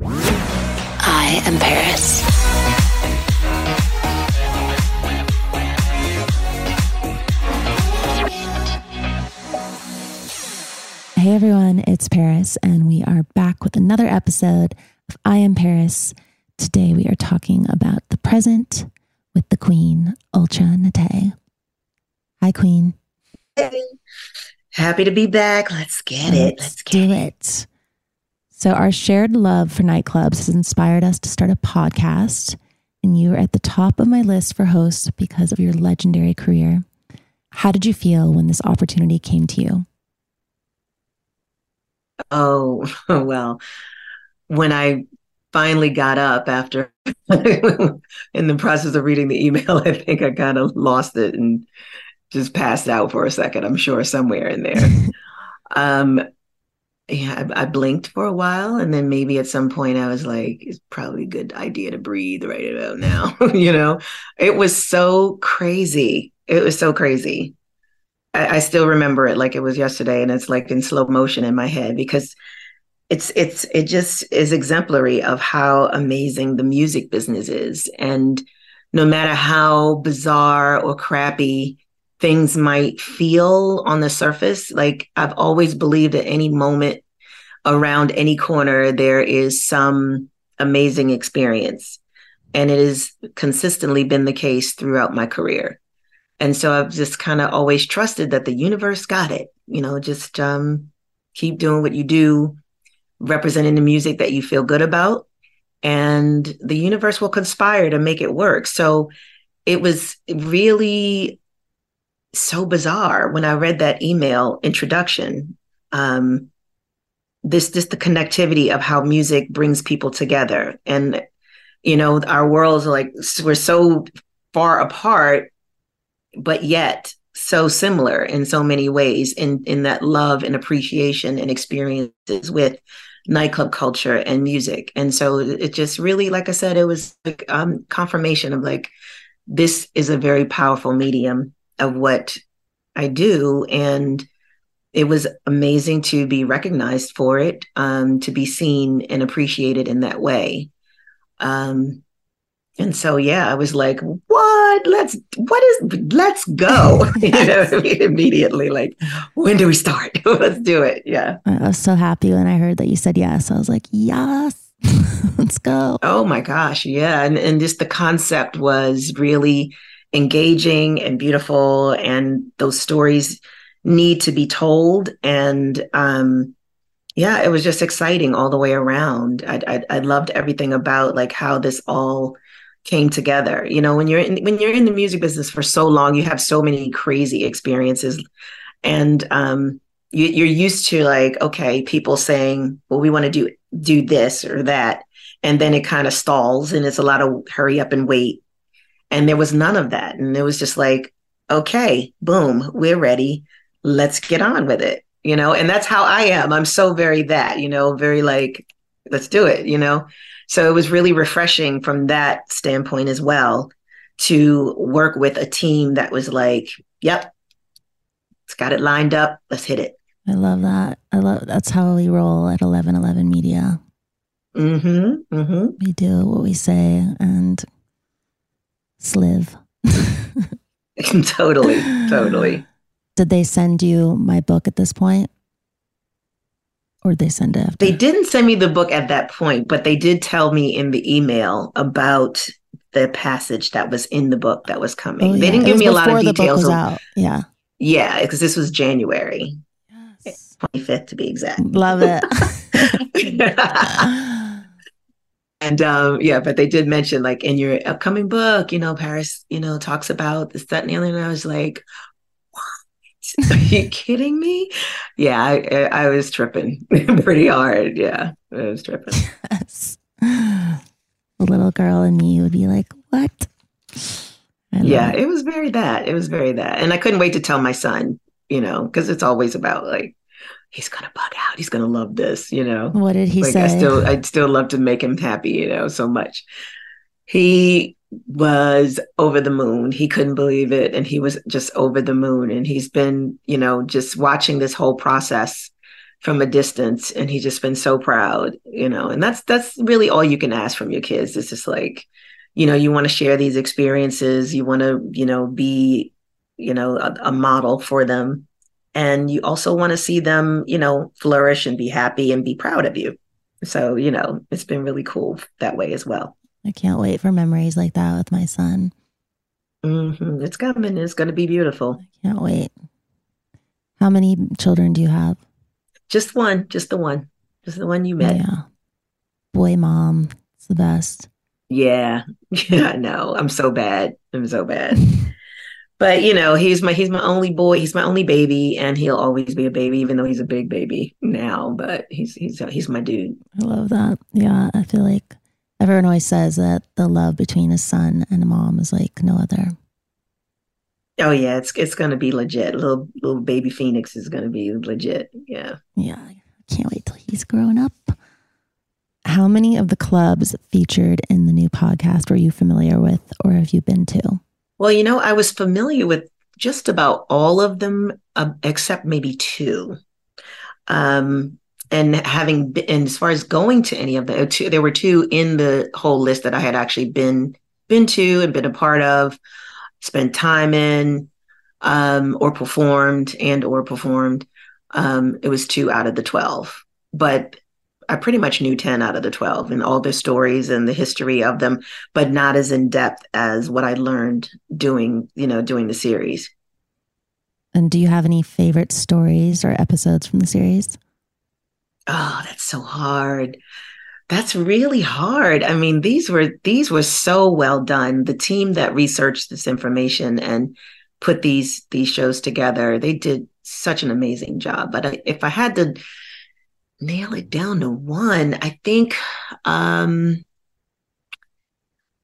I am Paris. Hey everyone, it's Paris, and we are back with another episode of I Am Paris. Today we are talking about the present with the Queen, Ultra Naté. Hi, Queen. Hey. Happy to be back. Let's get it. Let's get do it. it. So, our shared love for nightclubs has inspired us to start a podcast, and you are at the top of my list for hosts because of your legendary career. How did you feel when this opportunity came to you? Oh, well, when I finally got up after in the process of reading the email, I think I kind of lost it and just passed out for a second, I'm sure somewhere in there. um yeah, I, I, blinked for a while and then maybe at some point I was like, it's probably a good idea to breathe right about now. you know, it was so crazy. It was so crazy. I, I still remember it like it was yesterday and it's like in slow motion in my head because it's it's it just is exemplary of how amazing the music business is and no matter how bizarre or crappy things might feel on the surface like i've always believed at any moment around any corner there is some amazing experience and it has consistently been the case throughout my career and so I've just kind of always trusted that the universe got it. You know, just um, keep doing what you do, representing the music that you feel good about, and the universe will conspire to make it work. So it was really so bizarre when I read that email introduction. Um, this just the connectivity of how music brings people together, and you know, our worlds are like we're so far apart but yet so similar in so many ways in in that love and appreciation and experiences with nightclub culture and music. And so it just really like i said it was like um confirmation of like this is a very powerful medium of what i do and it was amazing to be recognized for it um to be seen and appreciated in that way. Um and so yeah i was like what? Let's what is let's go. You know I mean? immediately like when do we start? Let's do it. Yeah. I was so happy when i heard that you said yes. I was like yes let's go. Oh my gosh yeah and, and just the concept was really engaging and beautiful and those stories need to be told and um yeah it was just exciting all the way around i i, I loved everything about like how this all came together. You know, when you're in when you're in the music business for so long, you have so many crazy experiences, and um, you, you're used to like, okay, people saying, "Well, we want to do do this or that," and then it kind of stalls, and it's a lot of hurry up and wait. And there was none of that, and it was just like, okay, boom, we're ready. Let's get on with it. You know, and that's how I am. I'm so very that, you know, very like let's do it, you know? So it was really refreshing from that standpoint as well to work with a team that was like, yep, it's got it lined up. Let's hit it. I love that. I love that's how we roll at 1111 Media. Mm-hmm. Mm-hmm. We do what we say and sliv. totally. Totally. Did they send you my book at this point? Or did they send it after? They didn't send me the book at that point, but they did tell me in the email about the passage that was in the book that was coming. Oh, They didn't It give me a lot of before the book details. of-. Yeah. Yeah, because this was January Yes. 25th to be exact. Love it. and um, yeah, but they did mention like in your upcoming book, you know, Paris, you know, talks about this, that, and the other. And I was like, what? Are you kidding me? Yeah, I, I was tripping pretty hard. Yeah, I was tripping. yes. The little girl in me would be like, what? Yeah, it. it was very that. It was very that. And I couldn't wait to tell my son, you know, because it's always about like, he's gonna bug out. He's gonna love this, you know. What did he like say? I still I'd still love to make him happy, you know, so much. He was over the moon. He couldn't believe it and he was just over the moon and he's been, you know, just watching this whole process from a distance and he's just been so proud, you know. And that's that's really all you can ask from your kids. It's just like, you know, you want to share these experiences, you want to, you know, be, you know, a, a model for them and you also want to see them you know flourish and be happy and be proud of you so you know it's been really cool that way as well I can't wait for memories like that with my son. hmm it's coming it's going to be beautiful I can't wait. How many children do you have? just one just the one just the one you met Yeah. Boy, mom. It's the best. yeah yeah i know i'm so bad i'm so bad but you know he's my he's my only boy he's my only baby and he'll always be a baby even though he's a big baby now but he's he's he's my dude I love that. Yeah. I feel like everyone always says that the love between a son and a mom is like no other. oh yeah it's it's going to be legit little little baby phoenix is going to be legit yeah Yeah. I can't wait till he's grown up. How many of the clubs featured in the new podcast were you familiar with or have you been to? Well, you know, I was familiar with just about all of them, uh, except maybe two. Um, and having been, and as far as going to any of the two, there were two in the whole list that I had actually been been to and been a part of, spent time in, um, or performed and or performed. Um, it was two out of the twelve, but I pretty much knew ten out of the twelve and all their stories and the history of them but not as in depth as what I learned doing, you know, doing the series. And do you have any favorite stories or episodes from the series? Oh, that's so hard. That's really hard. I mean, these were these were so well done. The team that researched this information and put these these shows together, they did such an amazing job. But I, if I had to nail it down to one, I think um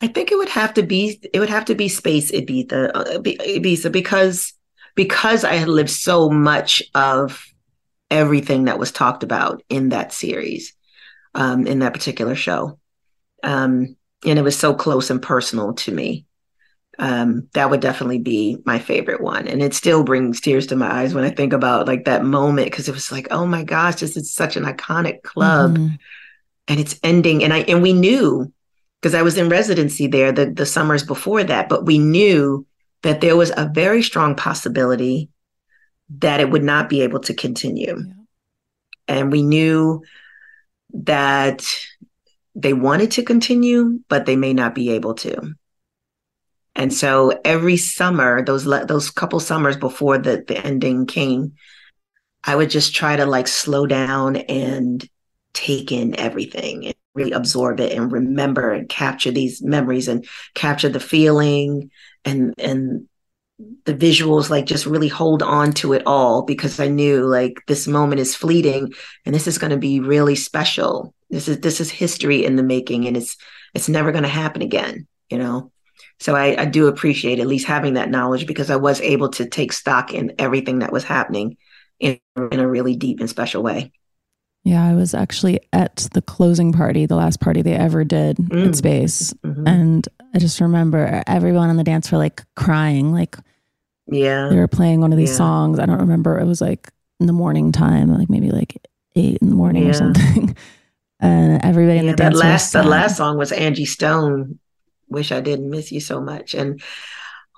I think it would have to be it would have to be Space Ibiza, uh, Ibiza because because I had lived so much of everything that was talked about in that series, um, in that particular show, um, and it was so close and personal to me. Um, that would definitely be my favorite one, and it still brings tears to my eyes when I think about like that moment because it was like, oh my gosh, this is such an iconic club Mhm. and it's ending and i and we knew because i was in residency there the, the summers before that but we knew that there was a very strong possibility that it would not be able to continue Yeah. and we knew that they wanted to continue but they may not be able to and so every summer those le- those couple summers before the the ending came i would just try to like slow down and take in everything and really absorb it and remember and capture these memories and capture the feeling and and the visuals like just really hold on to it all because i knew like this moment is fleeting and this is going to be really special. This is this is history in the making and it's it's never going to happen again you know so I, I do appreciate at least having that knowledge because i was able to take stock in everything that was happening in, in a really deep and special way Yeah, I was actually at the closing party, the last party they ever did Mm. at Space. Mhm. And I just remember everyone on the dance floor like crying. Like yeah. they were playing one of these Yeah. songs. I don't remember. It was like in the morning time, like maybe like eight in the morning Yeah. or something. And everybody in the that dance floor last the last song was Angie Stone. Wish I didn't miss you so much, and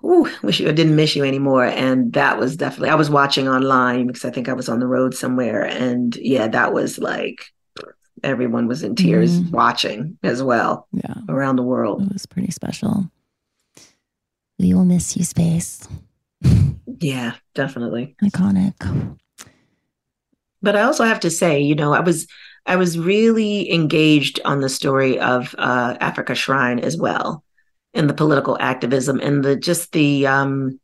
ooh, wish you I didn't miss you anymore. And that was definitely I was watching online because I think I was on the road somewhere, and yeah, that was like everyone was in tears Mhm. watching as well Yeah, around the world. it was pretty special. We will miss you, Space. Yeah, definitely. Iconic. But I also have to say, you know, I was I was really engaged on the story of uh, Afrika Shrine as well, and the political activism and the just the um,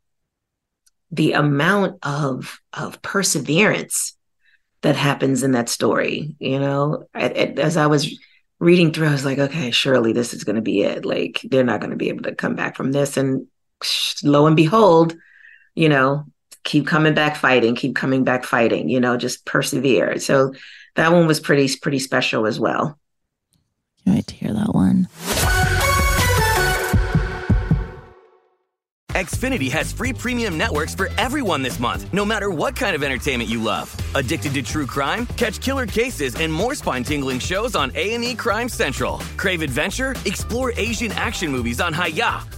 the amount of of perseverance that happens in that story. You know, I, I- as I was reading through, I was like, okay, surely this is going to be it. Like they're not going to be able to come back from this, and lo and behold, you know, keep coming back fighting, keep coming back fighting, you know, just persevere. So that one was pretty pretty special as well. Can't wait to hear that one. Xfinity has free premium networks for everyone this month, no matter what kind of entertainment you love. Addicted to true crime? Catch killer cases and more spine-tingling shows on A&E Crime Central. Crave adventure? Explore Asian action movies on Hi-YAH.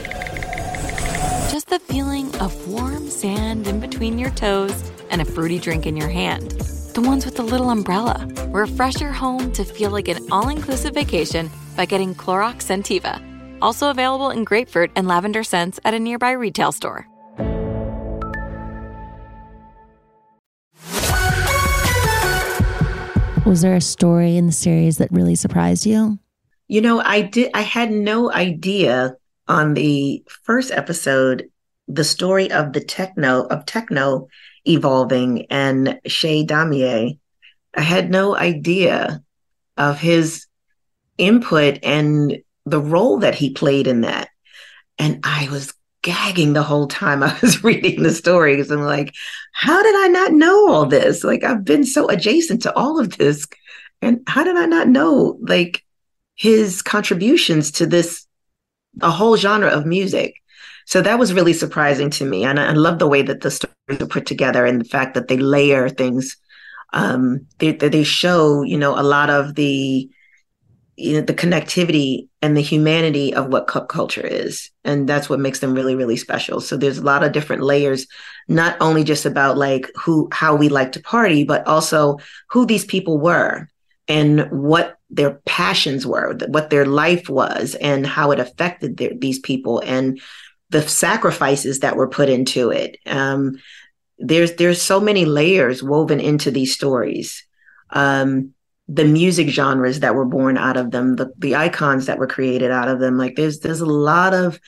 just the feeling of warm sand in between your toes and a fruity drink in your hand. The ones with the little umbrella. Refresh your home to feel like an all inclusive vacation by getting Clorox Scentiva. Also available in grapefruit and lavender scents at a nearby retail store. Was there a story in the series that really surprised you? You know, I did I had no idea on the first episode the story of the techno of techno evolving and Chez Damier. I had no idea of his input and the role that he played in that. And I was gagging the whole time I was reading the story because I'm like, how did I not know all this? Like I've been so adjacent to all of this. And how did I not know like his contributions to this a whole genre of music? So that was really surprising to me. And I, I love the way that the stories are put together and the fact that they layer things. Um, they, they show, you know, a lot of the you know the connectivity and the humanity of what club culture is and that's what makes them really really special so there's a lot of different layers not only just about like who how we like to party but also who these people were and what their passions were what their life was and how it affected their, these people and the sacrifices that were put into it um, there's there's so many layers woven into these stories um, the music genres that were born out of them, the the icons that were created out of them. Like there's there's a lot of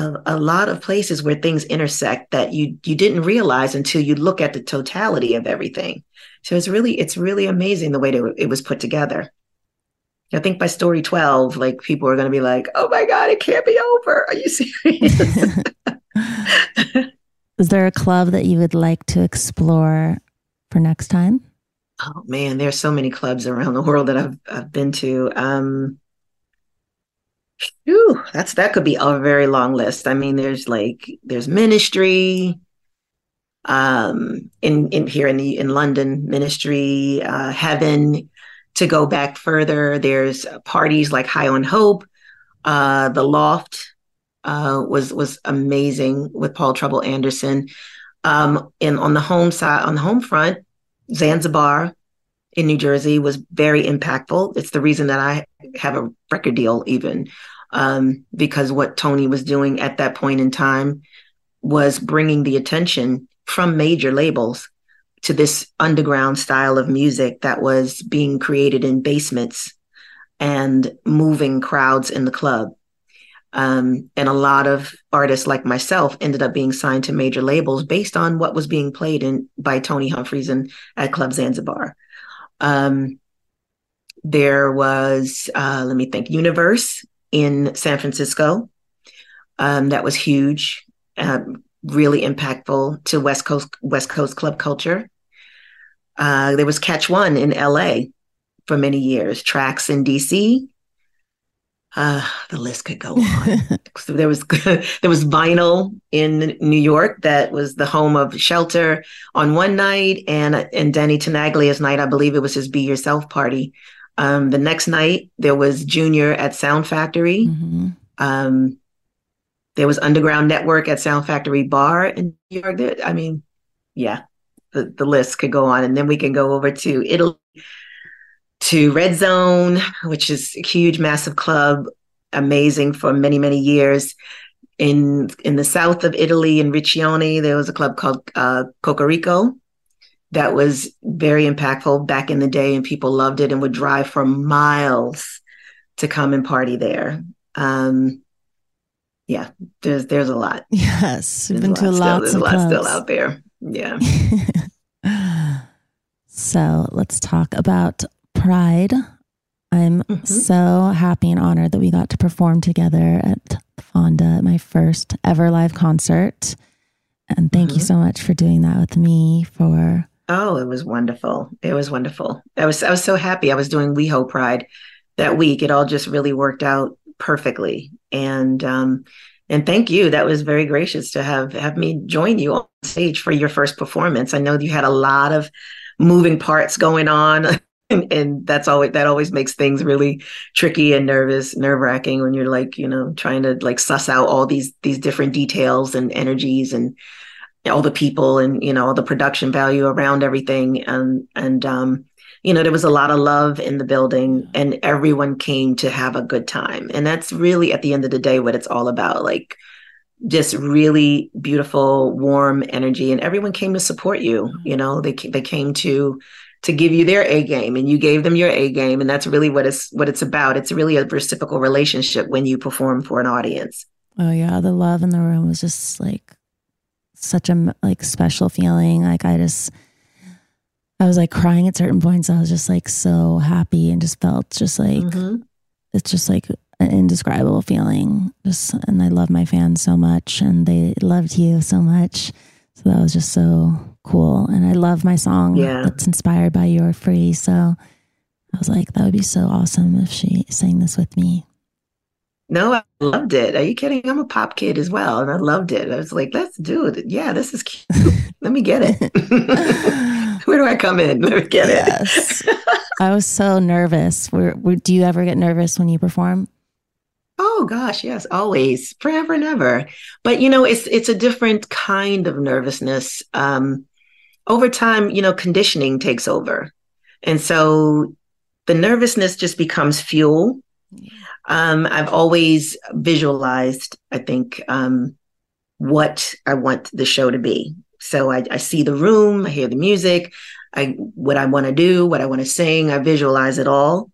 a, a lot of places where things intersect that you you didn't realize until you look at the totality of everything. So it's really it's really amazing the way that it was put together. I think by story 12, like people are going to be like, oh my God, it can't be over. Are you serious? Is there a club that you would like to explore for next time? oh man, there's so many clubs around the world that I've I've been to. Um, whew, that's that could be a very long list. I mean, there's like there's Ministry, um, in in here in the in London, Ministry, uh, Heaven. To go back further, there's parties like High on Hope, uh, the Loft uh, was was amazing with Paul Trouble Anderson. Um, and on the home side, on the home front, Zanzibar in New Jersey was very impactful. It's the reason that I have a record deal, even um, because what Tony was doing at that point in time was bringing the attention from major labels to this underground style of music that was being created in basements and moving crowds in the club. Um, and a lot of artists like myself ended up being signed to major labels based on what was being played in by Tony Humphries and at Club Zanzibar. Um, there was, uh, let me think, Universe in San Francisco. Um, that was huge, uh, really impactful to West Coast West Coast club culture. Uh, there was Catch One in LA for many years. Tracks in DC, uh, the list could go on. so there was there was vinyl in New York that was the home of Shelter on one night, and and Danny Tenaglia's night, I believe it was his Be Yourself party. Um, the next night there was Junior at Sound Factory. Mm-hmm. Um, there was Underground Network at Sound Factory Bar in New York. I mean, yeah, the, the list could go on, and then we can go over to Italy to Red Zone, which is a huge, massive club, amazing for many, many years. In in the south of Italy, in Riccione, there was a club called uh, Cocorico that was very impactful back in the day, and people loved it and would drive for miles to come and party there. Um, yeah, there's there's a lot. Yes, there's been a to lot lots still, of a lot clubs. still out there. Yeah. So let's talk about Pride. I'm Mhm. so happy and honored that we got to perform together at Fonda at my first ever live concert. And thank you Mhm. so much for doing that with me for Oh, it was wonderful. It was wonderful. I was I was so happy. I was doing WeHo Pride that week. It all just really worked out perfectly. And um and thank you. That was very gracious to have have me join you on stage for your first performance. I know you had a lot of moving parts going on. And, and that's always that always makes things really tricky and nervous, nerve wracking when you're like, you know, trying to like suss out all these these different details and energies and all the people and you know all the production value around everything. And and um you know there was a lot of love in the building and everyone came to have a good time. And that's really at the end of the day what it's all about like just really beautiful warm energy. And everyone came to support you you know they they came to to give you their A game and you gave them your A game. And that's really what it's what it's about. It's really a reciprocal relationship when you perform for an audience. Oh yeah, the love in the room was just like such a like special feeling. Like I just I was like crying at certain points. I was just like so happy and just felt just like Mhm. it's just like an indescribable feeling. Just and I love my fans so much and they loved you so much. So that was just so cool. And I love my song Yeah. that's inspired by You're Free. So I was like, that would be so awesome if she sang this with me. No, I loved it. Are you kidding? I'm a pop kid as well, and I loved it. I was like, let's do it. Yeah, this is cute. Let me get it. Where do I come in? Let me get Yes. it. I was so nervous. Were, were, do you ever get nervous when you perform? oh gosh, yes, always, forever and ever. But you know, it's it's a different kind of nervousness. Um, over time, you know, conditioning takes over, and so the nervousness just becomes fuel. Um, I've always visualized, I think, um, what I want the show to be. So I, I see the room, I hear the music, I what I want to do, what I want to sing, I visualize it all.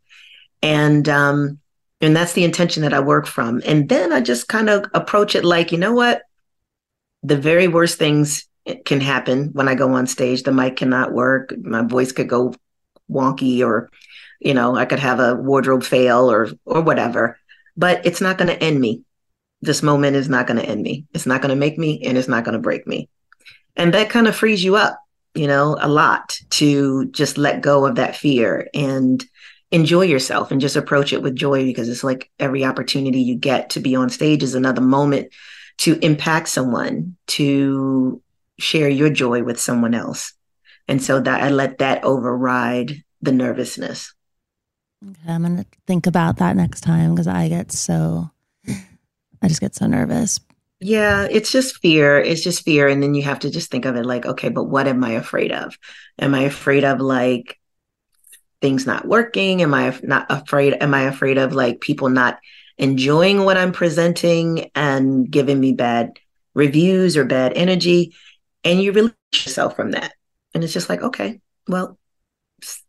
And um, and that's the intention that I work from. And then I just kind of approach it like, you know what? The very worst things can happen when I go on stage. The mic cannot work, my voice could go wonky or you know, I could have a wardrobe fail or or whatever. But it's not going to end me. This moment is not going to end me. It's not going to make me and it's not going to break me. And that kind of frees you up you know, a lot to just let go of that fear and enjoy yourself and just approach it with joy because it's like every opportunity you get to be on stage is another moment to impact someone, to share your joy with someone else. And so that I let that override the nervousness. Okay, I'm to think about that next time because I get so, I just get so nervous. Yeah, it's just fear. It's just fear. And then you have to just think of it like, okay, but what am I afraid of? Am I afraid of like things not working? Am I not afraid? Am I afraid of like people not enjoying what I'm presenting and giving me bad reviews or bad energy? And you release yourself from that. And it's just like, okay, well,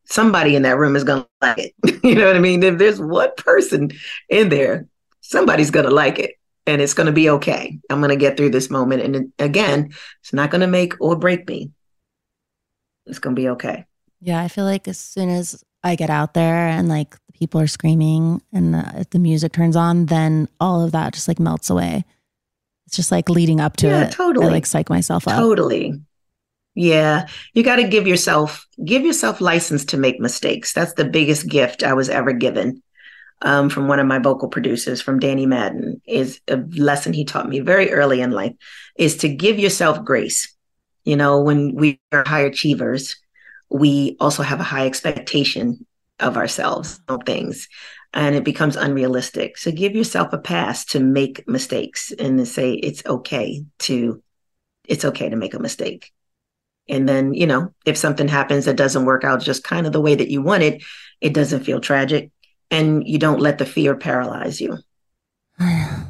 somebody in that room is going to like it. you know what I mean? If there's one person in there, somebody's going to like it and it's going to be okay. I'm going to get through this moment. And again, it's not going to make or break me. It's going to be okay. Yeah, I feel like as soon as I get out there and like people are screaming and the, the music turns on, then all of that just like melts away. It's just like leading up to yeah, it. Totally. I like psych myself up. Totally. Yeah, you got to give yourself give yourself license to make mistakes. That's the biggest gift I was ever given um, from one of my vocal producers, from Danny Madden. Is a lesson he taught me very early in life is to give yourself grace. You know, when we are high achievers, we also have a high expectation of ourselves, of things, and it becomes unrealistic. So give yourself a pass to make mistakes and to say it's okay to it's okay to make a mistake and then, you know, if something happens that doesn't work out just kind of the way that you want it, it doesn't feel tragic and you don't let the fear paralyze you. I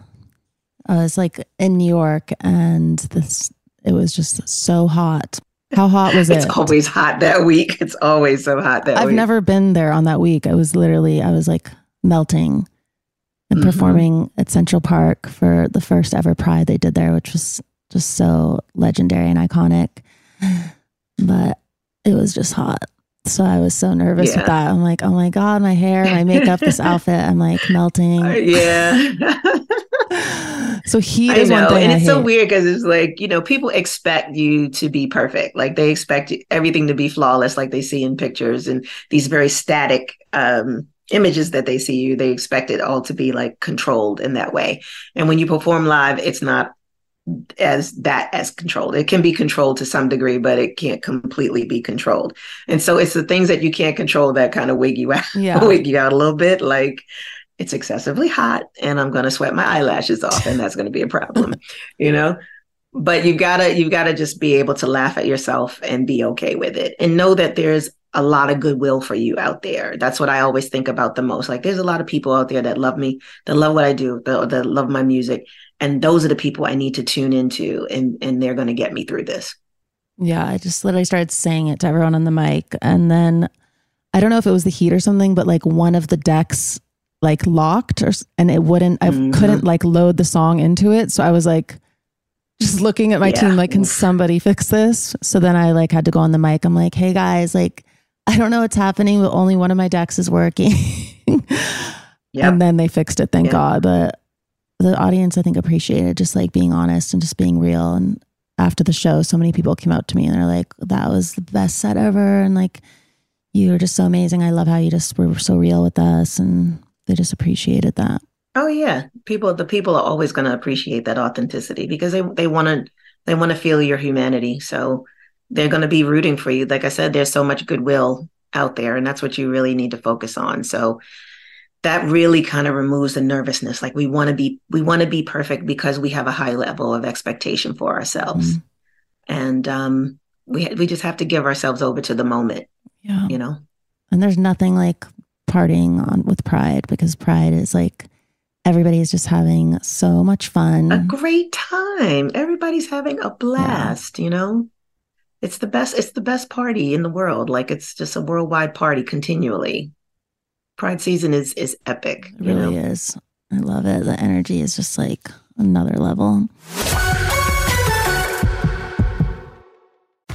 was like in New York and this it was just so hot. How hot was it? It's always hot that week. It's always so hot that I've week. never been there on that week. I was literally I was like melting and Mhm. performing at Central Park for the first ever Pride they did there, which was just so legendary and iconic. But it was just hot. So I was so nervous Yeah. with that. I'm like, oh my God, my hair, my makeup, this outfit, I'm like melting. Uh, yeah. so heat I is one know. thing. And I it's so weird because it's like, you know, people expect you to be perfect. Like they expect everything to be flawless, like they see in pictures and these very static um, images that they see you. They expect it all to be like controlled in that way. And when you perform live, it's not as that as controlled. It can be controlled to some degree, but it can't completely be controlled. And so it's the things that you can't control that kind of wig you out, Yeah. wig you out a little bit. Like it's excessively hot and I'm gonna sweat my eyelashes off, and that's gonna be a problem, you know? But you've gotta you've gotta just be able to laugh at yourself and be okay with it and know that there's a lot of goodwill for you out there. That's what I always think about the most. Like there's a lot of people out there that love me, that love what I do, that, that love my music. And those are the people I need to tune into and and they're gonna get me through this. Yeah, I just literally started saying it to everyone on the mic. And then I don't know if it was the heat or something, but like one of the decks like locked or and it wouldn't I Mhm. couldn't like load the song into it. So I was like just looking at my Yeah. team like can somebody fix this? So then I like had to go on the mic. I'm like, "Hey guys, like I don't know what's happening, but only one of my decks is working." Yeah. And then they fixed it, thank Yeah. God. But the audience I think appreciated just like being honest and just being real and after the show, so many people came out to me and they're like, that was the best set ever. And like, you were just so amazing. I love how you just were so real with us. And they just appreciated that. Oh yeah, people. The people are always going to appreciate that authenticity because they they want to they want to feel your humanity. So they're going to be rooting for you. Like I said, there's so much goodwill out there, and that's what you really need to focus on. So that really kind of removes the nervousness. Like we want to be we want to be perfect because we have a high level of expectation for ourselves, Mhm. and um, we we just have to give ourselves over to the moment. Yeah. You know. And there's nothing like partying on with Pride because Pride is like, everybody is just having so much fun. a great time. Everybody's having a blast, you know? It's the best it's the best party in the world. Like it's just a worldwide party continually. Pride season is is epic, It really know. is. I love it. The energy is just like another level.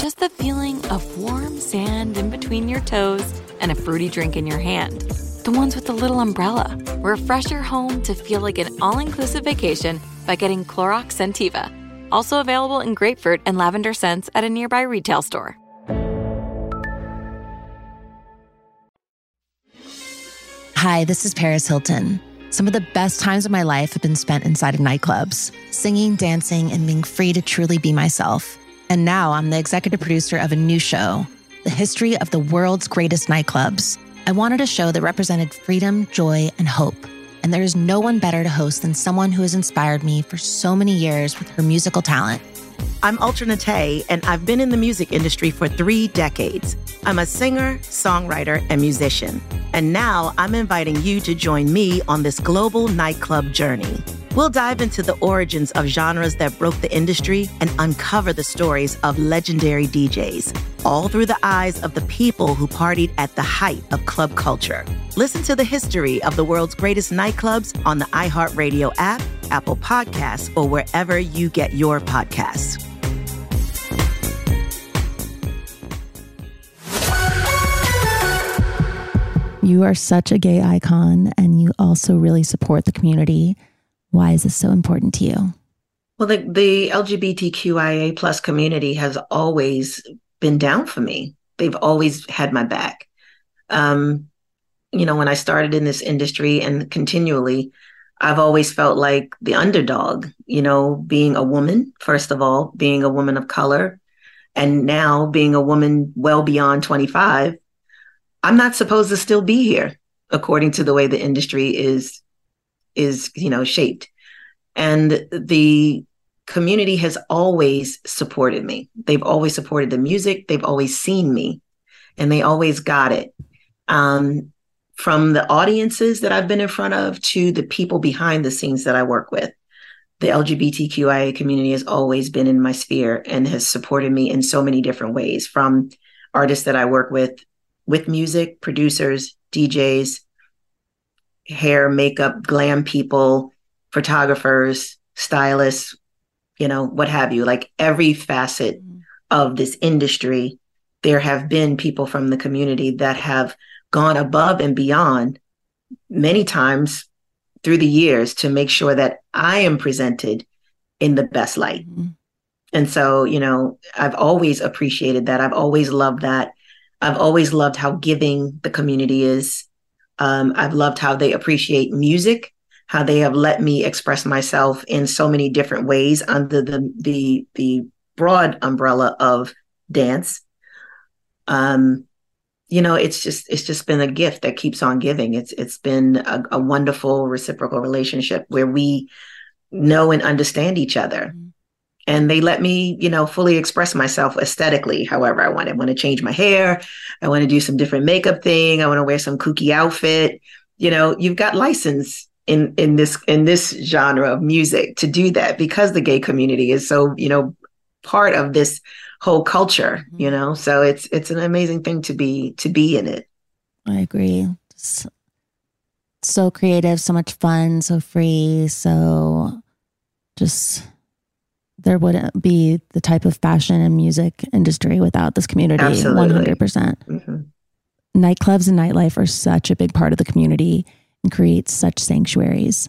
just the feeling of warm sand in between your toes and a fruity drink in your hand. The ones with the little umbrella. Refresh your home to feel like an all inclusive vacation by getting Clorox Scentiva. Also available in grapefruit and lavender scents at a nearby retail store. Hi, this is Paris Hilton. Some of the best times of my life have been spent inside of nightclubs, singing, dancing, and being free to truly be myself. And now I'm the executive producer of a new show, The History of the World's Greatest Nightclubs. I wanted a show that represented freedom, joy, and hope. And there is no one better to host than someone who has inspired me for so many years with her musical talent. I'm Ultra Naté, and I've been in the music industry for three decades. I'm a singer, songwriter, and musician. And now I'm inviting you to join me on this global nightclub journey. We'll dive into the origins of genres that broke the industry and uncover the stories of legendary DJs, all through the eyes of the people who partied at the height of club culture. Listen to the history of the world's greatest nightclubs on the iHeartRadio app, Apple Podcasts, or wherever you get your podcasts. You are such a gay icon and you also really support the community. Why is this so important to you? Well, the, the LGBTQIA plus community has always been down for me. They've always had my back. Um, you know, when I started in this industry and continually, I've always felt like the underdog, you know, being a woman, first of all, being a woman of color, and now being a woman well beyond 25. I'm not supposed to still be here according to the way the industry is is you know shaped. And the community has always supported me. They've always supported the music. They've always seen me and they always got it. Um, from the audiences that i've been in front of to the people behind the scenes that i work with the lgbtqia community has always been in my sphere and has supported me in so many different ways from artists that i work with with music producers djs hair, makeup, glam people, photographers, stylists, you know, what have you, like every facet of this industry, there have been people from the community that have gone above and beyond many times through the years to make sure that I am presented in the best light. Mm-hmm. And so, you know, I've always appreciated that. I've always loved that. I've always loved how giving the community is. Um, I've loved how they appreciate music, how they have let me express myself in so many different ways under the the the broad umbrella of dance. Um, you know, it's just it's just been a gift that keeps on giving. It's it's been a, a wonderful reciprocal relationship where we know and understand each other. Mm-hmm and they let me you know fully express myself aesthetically however i want i want to change my hair. I want to do some different makeup thing. I want to wear some kooky outfit. You know you've got license in in this in this genre of music to do that because the gay community is so you know part of this whole culture you mm-hmm. know? So it's it's an amazing thing to be to be in it. I agree. So creative so much fun so free so just there wouldn't be the type of fashion and music industry without this community. Absolutely. One hundred percent. Mhm. Nightclubs and nightlife are such a big part of the community and create such sanctuaries.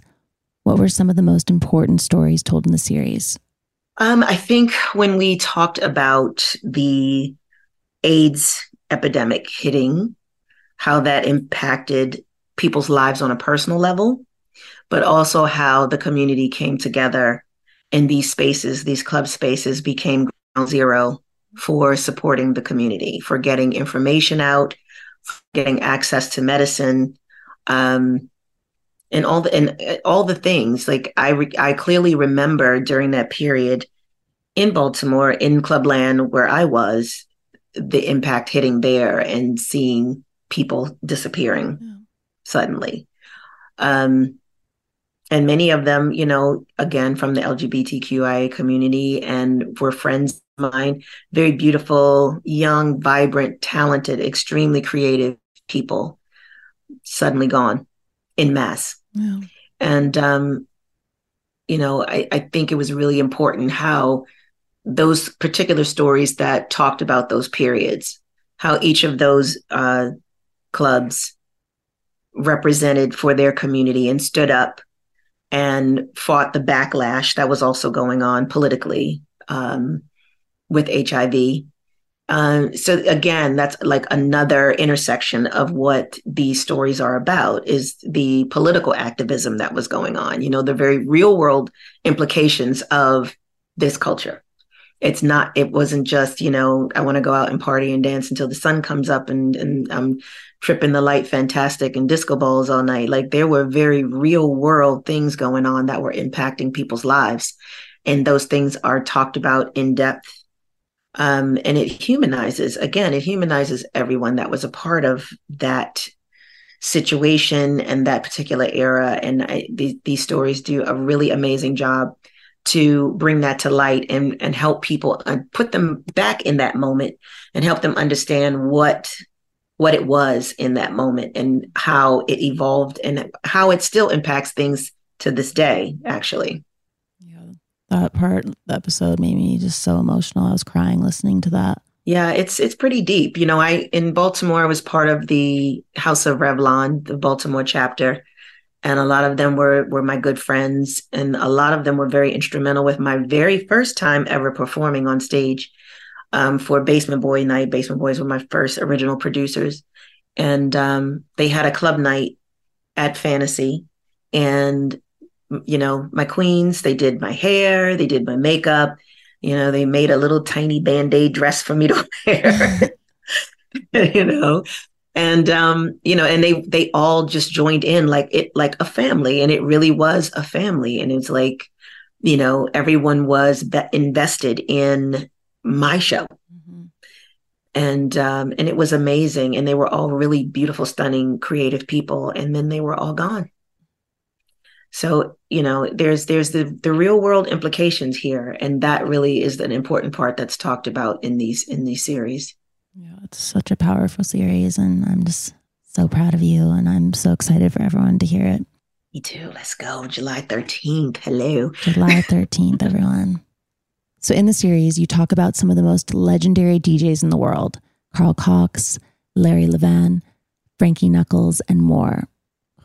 What were some of the most important stories told in the series? Um, I think when we talked about the AIDS epidemic hitting, how that impacted people's lives on a personal level, but also how the community came together in these spaces, these club spaces became ground zero for supporting the community, for getting information out, for getting access to medicine, um, and all the and uh, all the things. Like I, re- I clearly remember during that period in Baltimore, in Clubland, where I was, the impact hitting there and seeing people disappearing Yeah. suddenly. Um, and many of them, you know, again from the LGBTQIA community and were friends of mine, very beautiful, young, vibrant, talented, extremely creative people, suddenly gone in mass. Yeah. And, um, you know, I, I think it was really important how those particular stories that talked about those periods, how each of those uh, clubs represented for their community and stood up and fought the backlash that was also going on politically um, with HIV. Um, so again, that's like another intersection of what these stories are about is the political activism that was going on. You know, the very real world implications of this culture. It's not. It wasn't just you know I want to go out and party and dance until the sun comes up and and I'm tripping the light fantastic and disco balls all night. Like there were very real world things going on that were impacting people's lives, and those things are talked about in depth um, and it humanizes again it humanizes everyone that was a part of that situation and that particular era and I, these, these stories do a really amazing job to bring that to light and and help people uh, put them back in that moment and help them understand what what it was in that moment and how it evolved and how it still impacts things to this day actually Yeah. That part, the episode made me just so emotional. I was crying listening to that. Yeah, it's it's pretty deep. You know, I in Baltimore I was part of the House of Revlon, the Baltimore chapter, and a lot of them were were my good friends, and a lot of them were very instrumental with my very first time ever performing on stage um, for Basement Boy Night. Basement Boys were my first original producers, and um, they had a club night at Fantasy, and you know my queens. They did my hair, they did my makeup. You know, they made a little tiny band-aid dress for me to wear. you know, and um, you know, and they they all just joined in like it like a family, and it really was a family, and it's like, you know, everyone was be- invested in my show, and um, and it was amazing, and they were all really beautiful, stunning, creative people, and then they were all gone. So you know, there's there's the the real world implications here, and that really is an important part that's talked about in these in these series. Yeah, it's such a powerful series, and I'm just so proud of you, and I'm so excited for everyone to hear it. Me too. Let's go. July 13th. Hello. July 13th, everyone. So, in the series, you talk about some of the most legendary DJs in the world Carl Cox, Larry Levan, Frankie Knuckles, and more.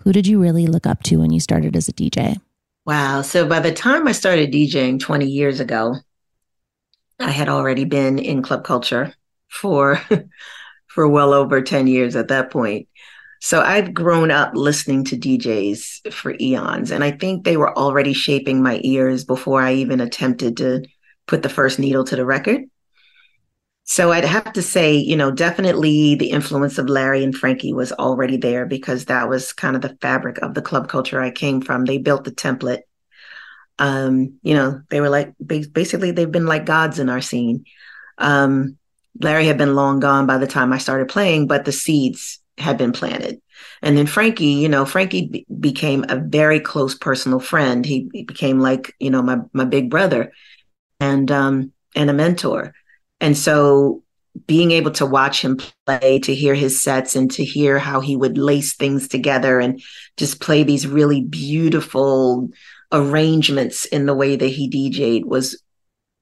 Who did you really look up to when you started as a DJ? Wow. So by the time I started DJing 20 years ago, I had already been in club culture for for well over 10 years at that point. So I've grown up listening to DJs for eons and I think they were already shaping my ears before I even attempted to put the first needle to the record. So I'd have to say, you know, definitely the influence of Larry and Frankie was already there because that was kind of the fabric of the club culture I came from. They built the template. Um, you know, they were like basically they've been like gods in our scene. Um, Larry had been long gone by the time I started playing, but the seeds had been planted. And then Frankie, you know, Frankie be- became a very close personal friend. He, he became like, you know, my my big brother and um and a mentor. And so being able to watch him play, to hear his sets and to hear how he would lace things together and just play these really beautiful arrangements in the way that he DJ'd was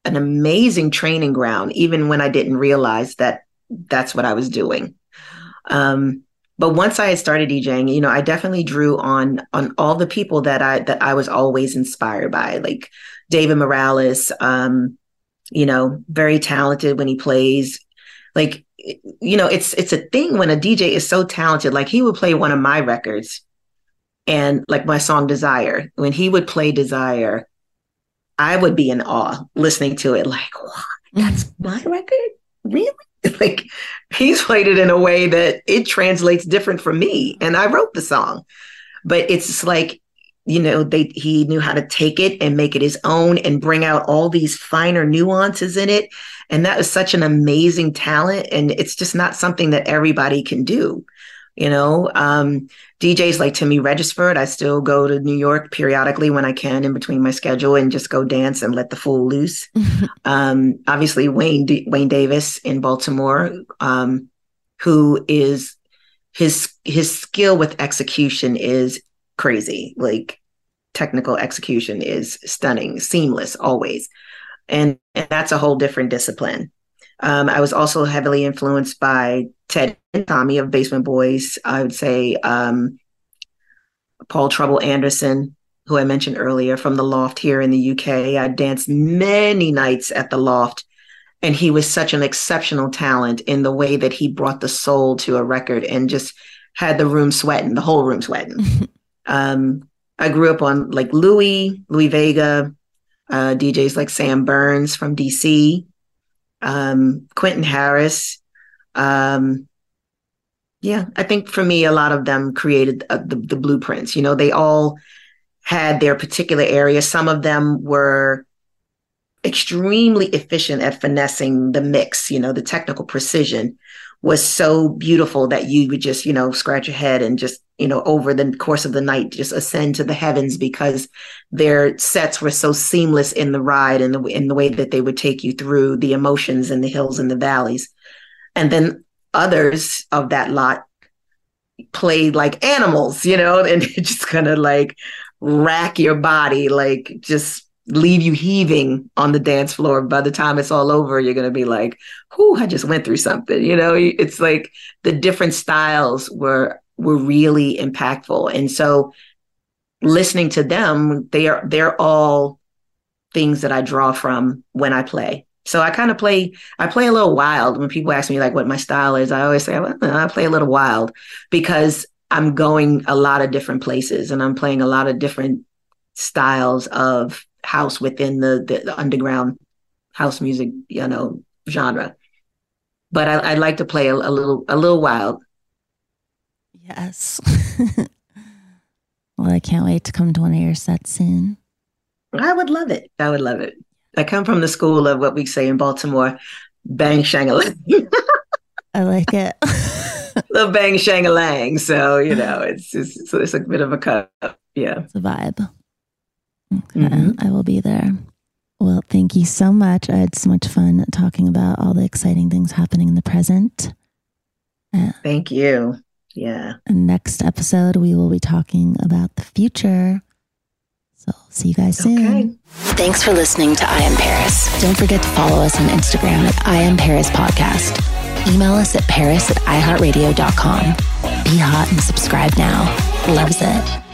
an amazing training ground, even when I didn't realize that that's what I was doing. Um, but once I had started DJing, you know, I definitely drew on on all the people that I that I was always inspired by, like David Morales, um, you know, very talented when he plays. Like, you know, it's it's a thing when a DJ is so talented. Like he would play one of my records and like my song Desire. When he would play Desire, I would be in awe listening to it, like, what? That's mm-hmm. my record? Really? like he's played it in a way that it translates different from me. And I wrote the song. But it's like you know they he knew how to take it and make it his own and bring out all these finer nuances in it and that was such an amazing talent and it's just not something that everybody can do you know um, djs like timmy regisford i still go to new york periodically when i can in between my schedule and just go dance and let the fool loose um, obviously wayne D- wayne davis in baltimore um, who is his his skill with execution is crazy. Like technical execution is stunning, seamless always. And, and that's a whole different discipline. Um, I was also heavily influenced by Ted and Tommy of Basement Boys. I would say um, Paul Trouble Anderson, who I mentioned earlier from the Loft here in the UK. I danced many nights at the Loft, and he was such an exceptional talent in the way that he brought the soul to a record and just had the room sweating, the whole room sweating. Um, I grew up on like Louie, Louie Vega, uh, DJs like Sam Burns from DC, um, Quentin Harris. Um, yeah, I think for me, a lot of them created uh, the, the blueprints. You know, they all had their particular area. Some of them were extremely efficient at finessing the mix, you know, the technical precision was so beautiful that you would just, you know, scratch your head and just, you know, over the course of the night, just ascend to the heavens because their sets were so seamless in the ride and the in the way that they would take you through the emotions and the hills and the valleys. And then others of that lot played like animals, you know, and just kind of like rack your body, like just leave you heaving on the dance floor. By the time it's all over, you're going to be like, whoo, I just went through something. You know, it's like the different styles were were really impactful. And so listening to them, they are they're all things that I draw from when I play. So I kind of play, I play a little wild. When people ask me like what my style is, I always say I play a little wild because I'm going a lot of different places and I'm playing a lot of different styles of house within the, the, the underground house music, you know, genre. But I, would like to play a, a little a little wild. Yes. well, I can't wait to come to one of your sets soon. I would love it. I would love it. I come from the school of what we say in Baltimore, bang shangalang. I like it. the bang shangalang. So you know, it's it's, it's a bit of a cut. Yeah, it's a vibe. Okay, mm-hmm. I will be there. Well, thank you so much. I had so much fun talking about all the exciting things happening in the present. Uh, thank you. Yeah. next episode, we will be talking about the future. So, see you guys soon. Okay. Thanks for listening to I Am Paris. Don't forget to follow us on Instagram at I Am Paris Podcast. Email us at paris at iheartradio.com. Be hot and subscribe now. Loves it.